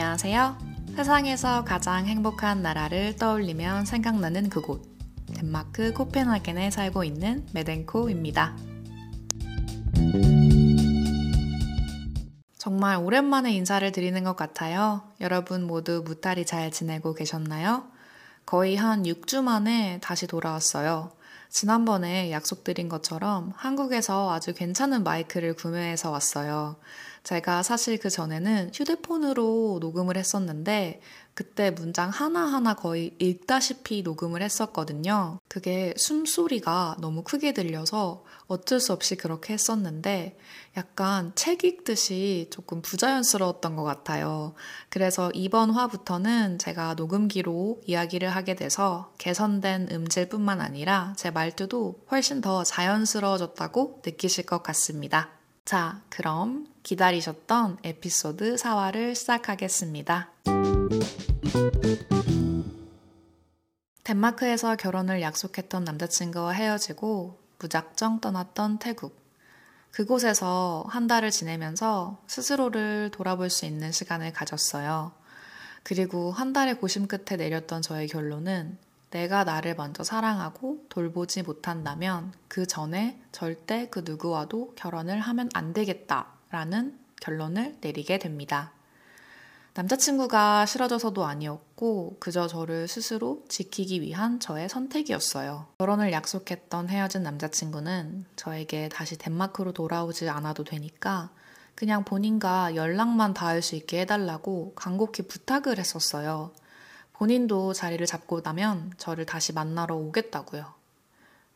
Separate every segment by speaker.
Speaker 1: 안녕하세요. 세상에서 가장 행복한 나라를 떠올리면 생각나는 그곳. 덴마크 코펜하겐에 살고 있는 메덴코입니다. 정말 오랜만에 인사를 드리는 것 같아요. 여러분 모두 무탈이 잘 지내고 계셨나요? 거의 한 6주 만에 다시 돌아왔어요. 지난번에 약속드린 것처럼 한국에서 아주 괜찮은 마이크를 구매해서 왔어요. 제가 사실 그 전에는 휴대폰으로 녹음을 했었는데 그때 문장 하나하나 거의 읽다시피 녹음을 했었거든요. 그게 숨소리가 너무 크게 들려서 어쩔 수 없이 그렇게 했었는데 약간 책 읽듯이 조금 부자연스러웠던 것 같아요. 그래서 이번 화부터는 제가 녹음기로 이야기를 하게 돼서 개선된 음질뿐만 아니라 제 말투도 훨씬 더 자연스러워졌다고 느끼실 것 같습니다. 자, 그럼 기다리셨던 에피소드 4화를 시작하겠습니다. 덴마크에서 결혼을 약속했던 남자친구와 헤어지고 무작정 떠났던 태국. 그곳에서 한 달을 지내면서 스스로를 돌아볼 수 있는 시간을 가졌어요. 그리고 한 달의 고심 끝에 내렸던 저의 결론은 내가 나를 먼저 사랑하고 돌보지 못한다면 그 전에 절대 그 누구와도 결혼을 하면 안 되겠다라는 결론을 내리게 됩니다. 남자친구가 싫어져서도 아니었고 그저 저를 스스로 지키기 위한 저의 선택이었어요. 결혼을 약속했던 헤어진 남자친구는 저에게 다시 덴마크로 돌아오지 않아도 되니까 그냥 본인과 연락만 닿을 수 있게 해달라고 간곡히 부탁을 했었어요. 본인도 자리를 잡고 나면 저를 다시 만나러 오겠다고요.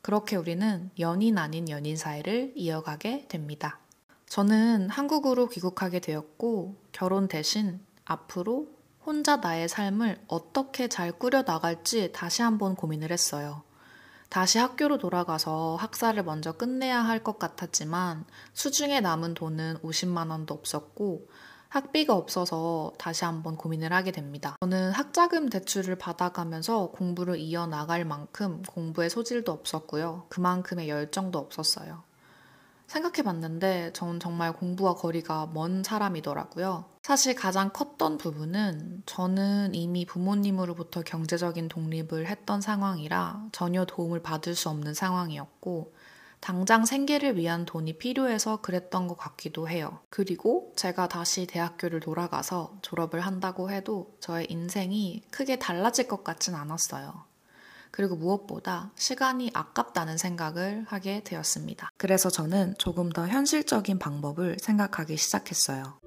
Speaker 1: 그렇게 우리는 연인 아닌 연인 사이를 이어가게 됩니다. 저는 한국으로 귀국하게 되었고 결혼 대신 앞으로 혼자 나의 삶을 어떻게 잘 꾸려 나갈지 다시 한번 고민을 했어요. 다시 학교로 돌아가서 학사를 먼저 끝내야 할 것 같았지만 수중에 남은 돈은 50만 원도 없었고 학비가 없어서 다시 한번 고민을 하게 됩니다. 저는 학자금 대출을 받아가면서 공부를 이어나갈 만큼 공부에 소질도 없었고요. 그만큼의 열정도 없었어요. 생각해 봤는데 전 정말 공부와 거리가 먼 사람이더라고요. 사실 가장 컸던 부분은 저는 이미 부모님으로부터 경제적인 독립을 했던 상황이라 전혀 도움을 받을 수 없는 상황이었고 당장 생계를 위한 돈이 필요해서 그랬던 것 같기도 해요. 그리고 제가 다시 대학교를 돌아가서 졸업을 한다고 해도 저의 인생이 크게 달라질 것 같진 않았어요. 그리고 무엇보다 시간이 아깝다는 생각을 하게 되었습니다. 그래서 저는 조금 더 현실적인 방법을 생각하기 시작했어요.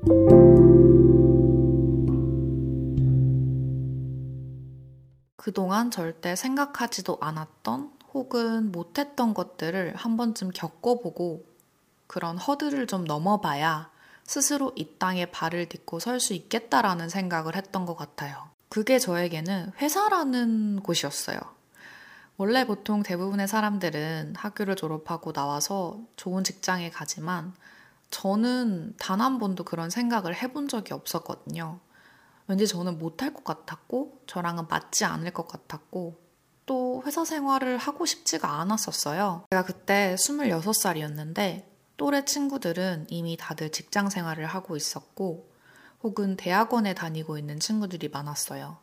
Speaker 1: 그동안 절대 생각하지도 않았던 혹은 못했던 것들을 한 번쯤 겪어보고 그런 허들을 좀 넘어봐야 스스로 이 땅에 발을 딛고 설 수 있겠다라는 생각을 했던 것 같아요. 그게 저에게는 회사라는 곳이었어요. 원래 보통 대부분의 사람들은 학교를 졸업하고 나와서 좋은 직장에 가지만 저는 단 한 번도 그런 생각을 해본 적이 없었거든요. 왠지 저는 못할 것 같았고, 저랑은 맞지 않을 것 같았고, 또 회사 생활을 하고 싶지가 않았었어요. 제가 그때 26살이었는데 또래 친구들은 이미 다들 직장 생활을 하고 있었고 혹은 대학원에 다니고 있는 친구들이 많았어요.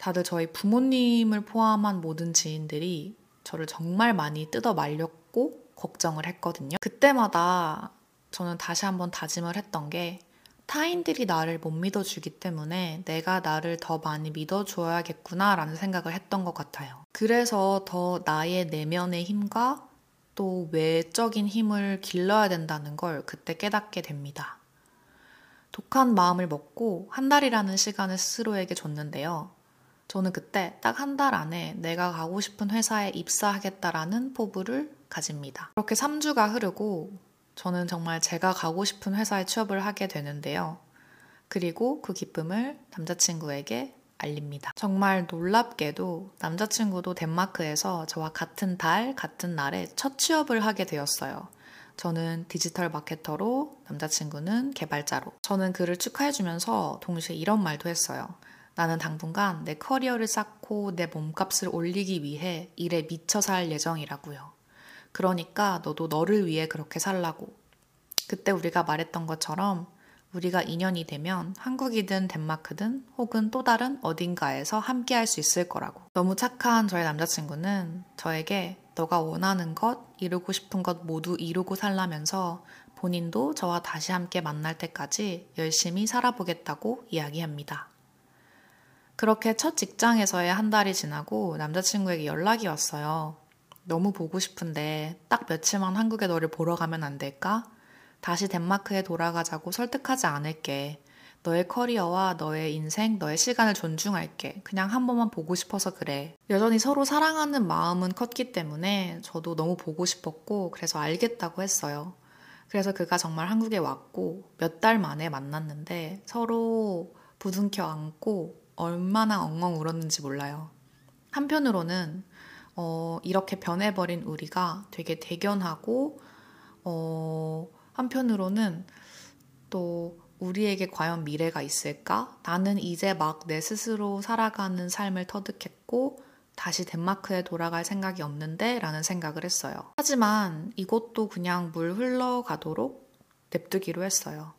Speaker 1: 다들 저희 부모님을 포함한 모든 지인들이 저를 정말 많이 뜯어 말렸고 걱정을 했거든요. 그때마다 저는 다시 한번 다짐을 했던 게 타인들이 나를 못 믿어주기 때문에 내가 나를 더 많이 믿어줘야겠구나라는 생각을 했던 것 같아요. 그래서 더 나의 내면의 힘과 또 외적인 힘을 길러야 된다는 걸 그때 깨닫게 됩니다. 독한 마음을 먹고 한 달이라는 시간을 스스로에게 줬는데요. 저는 그때 딱 한 달 안에 내가 가고 싶은 회사에 입사하겠다라는 포부를 가집니다. 그렇게 3주가 흐르고 저는 정말 제가 가고 싶은 회사에 취업을 하게 되는데요. 그리고 그 기쁨을 남자친구에게 알립니다. 정말 놀랍게도 남자친구도 덴마크에서 저와 같은 달, 같은 날에 첫 취업을 하게 되었어요. 저는 디지털 마케터로, 남자친구는 개발자로. 저는 그를 축하해주면서 동시에 이런 말도 했어요. 나는 당분간 내 커리어를 쌓고 내 몸값을 올리기 위해 일에 미쳐 살 예정이라고요. 그러니까 너도 너를 위해 그렇게 살라고. 그때 우리가 말했던 것처럼 우리가 인연이 되면 한국이든 덴마크든 혹은 또 다른 어딘가에서 함께 할 수 있을 거라고. 너무 착한 저의 남자친구는 저에게 너가 원하는 것, 이루고 싶은 것 모두 이루고 살라면서 본인도 저와 다시 함께 만날 때까지 열심히 살아보겠다고 이야기합니다. 그렇게 첫 직장에서의 한 달이 지나고 남자친구에게 연락이 왔어요. 너무 보고 싶은데 딱 며칠만 한국에 너를 보러 가면 안 될까? 다시 덴마크에 돌아가자고 설득하지 않을게. 너의 커리어와 너의 인생, 너의 시간을 존중할게. 그냥 한 번만 보고 싶어서 그래. 여전히 서로 사랑하는 마음은 컸기 때문에 저도 너무 보고 싶었고, 그래서 알겠다고 했어요. 그래서 그가 정말 한국에 왔고, 몇 달 만에 만났는데, 서로 부둥켜 안고, 얼마나 엉엉 울었는지 몰라요. 한편으로는, 어, 이렇게 변해버린 우리가 되게 대견하고, 어, 한편으로는 또 우리에게 과연 미래가 있을까? 나는 이제 막 내 스스로 살아가는 삶을 터득했고 다시 덴마크에 돌아갈 생각이 없는데 라는 생각을 했어요. 하지만 이것도 그냥 물 흘러가도록 냅두기로 했어요.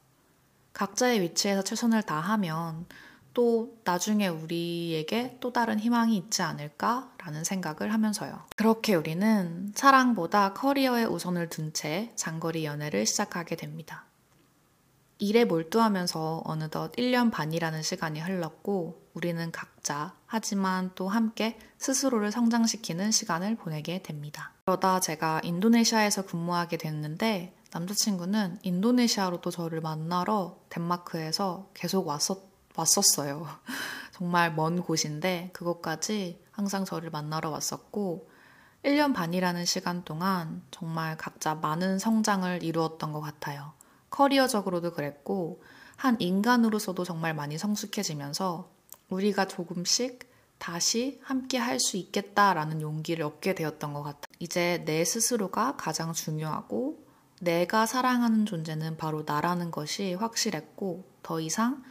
Speaker 1: 각자의 위치에서 최선을 다하면 또 나중에 우리에게 또 다른 희망이 있지 않을까라는 생각을 하면서요. 그렇게 우리는 사랑보다 커리어에 우선을 둔 채 장거리 연애를 시작하게 됩니다. 일에 몰두하면서 어느덧 1년 반이라는 시간이 흘렀고 우리는 각자 하지만 또 함께 스스로를 성장시키는 시간을 보내게 됩니다. 그러다 제가 인도네시아에서 근무하게 됐는데 남자친구는 인도네시아로 또 저를 만나러 덴마크에서 계속 왔었 왔었어요. 정말 먼 곳인데 그것까지 항상 저를 만나러 왔었고 1년 반이라는 시간 동안 정말 각자 많은 성장을 이루었던 것 같아요. 커리어적으로도 그랬고 한 인간으로서도 정말 많이 성숙해지면서 우리가 조금씩 다시 함께 할 수 있겠다라는 용기를 얻게 되었던 것 같아요. 이제 내 스스로가 가장 중요하고 내가 사랑하는 존재는 바로 나라는 것이 확실했고 더 이상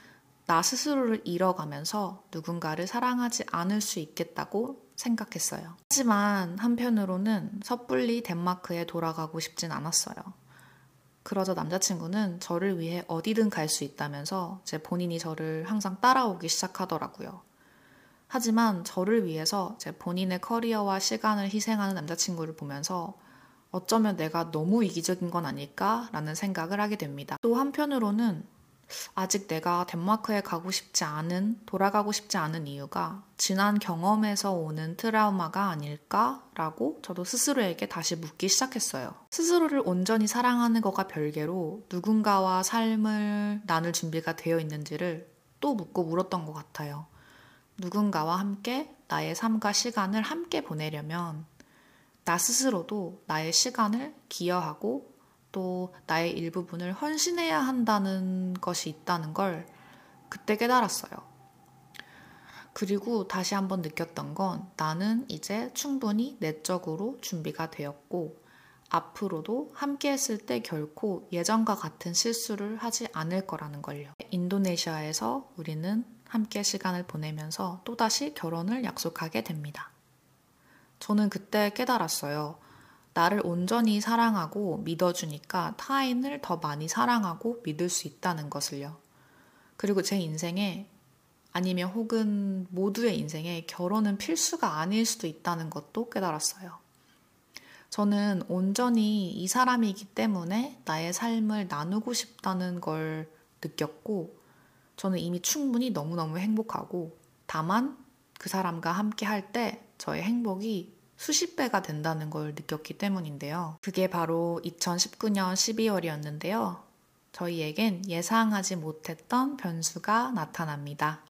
Speaker 1: 나 스스로를 잃어가면서 누군가를 사랑하지 않을 수 있겠다고 생각했어요. 하지만 한편으로는 섣불리 덴마크에 돌아가고 싶진 않았어요. 그러자 남자친구는 저를 위해 어디든 갈 수 있다면서 제 본인이 저를 항상 따라오기 시작하더라고요. 하지만 저를 위해서 제 본인의 커리어와 시간을 희생하는 남자친구를 보면서 어쩌면 내가 너무 이기적인 건 아닐까라는 생각을 하게 됩니다. 또 한편으로는 아직 내가 덴마크에 가고 싶지 않은, 돌아가고 싶지 않은 이유가 지난 경험에서 오는 트라우마가 아닐까라고 저도 스스로에게 다시 묻기 시작했어요. 스스로를 온전히 사랑하는 것과 별개로 누군가와 삶을 나눌 준비가 되어 있는지를 또 묻고 물었던 것 같아요. 누군가와 함께 나의 삶과 시간을 함께 보내려면 나 스스로도 나의 시간을 기여하고 또 나의 일부분을 헌신해야 한다는 것이 있다는 걸 그때 깨달았어요. 그리고 다시 한번 느꼈던 건 나는 이제 충분히 내적으로 준비가 되었고 앞으로도 함께 했을 때 결코 예전과 같은 실수를 하지 않을 거라는 걸요. 인도네시아에서 우리는 함께 시간을 보내면서 또다시 결혼을 약속하게 됩니다. 저는 그때 깨달았어요. 나를 온전히 사랑하고 믿어주니까 타인을 더 많이 사랑하고 믿을 수 있다는 것을요. 그리고 제 인생에 아니면 혹은 모두의 인생에 결혼은 필수가 아닐 수도 있다는 것도 깨달았어요. 저는 온전히 이 사람이기 때문에 나의 삶을 나누고 싶다는 걸 느꼈고, 저는 이미 충분히 너무너무 행복하고, 다만 그 사람과 함께 할 때 저의 행복이 수십 배가 된다는 걸 느꼈기 때문인데요. 그게 바로 2019년 12월이었는데요. 저희에겐 예상하지 못했던 변수가 나타납니다.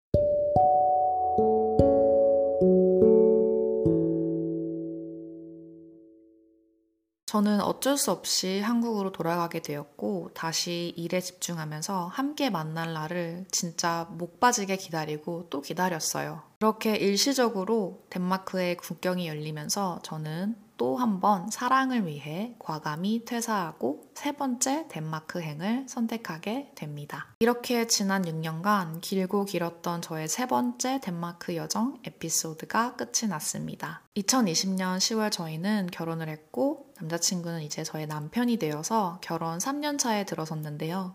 Speaker 1: 저는 어쩔 수 없이 한국으로 돌아가게 되었고, 다시 일에 집중하면서 함께 만날 날을 진짜 목 빠지게 기다리고 또 기다렸어요. 그렇게 일시적으로 덴마크의 국경이 열리면서 저는 또 한 번 사랑을 위해 과감히 퇴사하고 세 번째 덴마크행을 선택하게 됩니다. 이렇게 지난 6년간 길고 길었던 저의 세 번째 덴마크 여정 에피소드가 끝이 났습니다. 2020년 10월 저희는 결혼을 했고 남자친구는 이제 저의 남편이 되어서 결혼 3년 차에 들어섰는데요.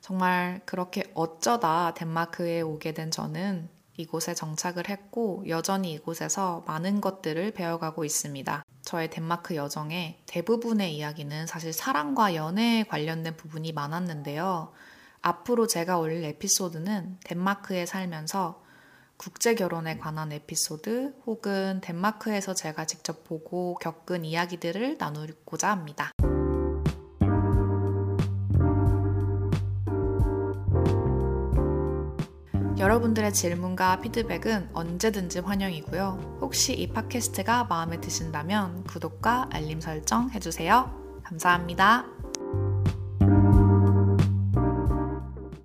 Speaker 1: 정말 그렇게 어쩌다 덴마크에 오게 된 저는 이곳에 정착을 했고 여전히 이곳에서 많은 것들을 배워가고 있습니다. 저의 덴마크 여정의 대부분의 이야기는 사실 사랑과 연애에 관련된 부분이 많았는데요. 앞으로 제가 올릴 에피소드는 덴마크에 살면서 국제 결혼에 관한 에피소드 혹은 덴마크에서 제가 직접 보고 겪은 이야기들을 나누고자 합니다. 여러분들의 질문과 피드백은 언제든지 환영이고요. 혹시 이 팟캐스트가 마음에 드신다면 구독과 알림 설정 해주세요. 감사합니다.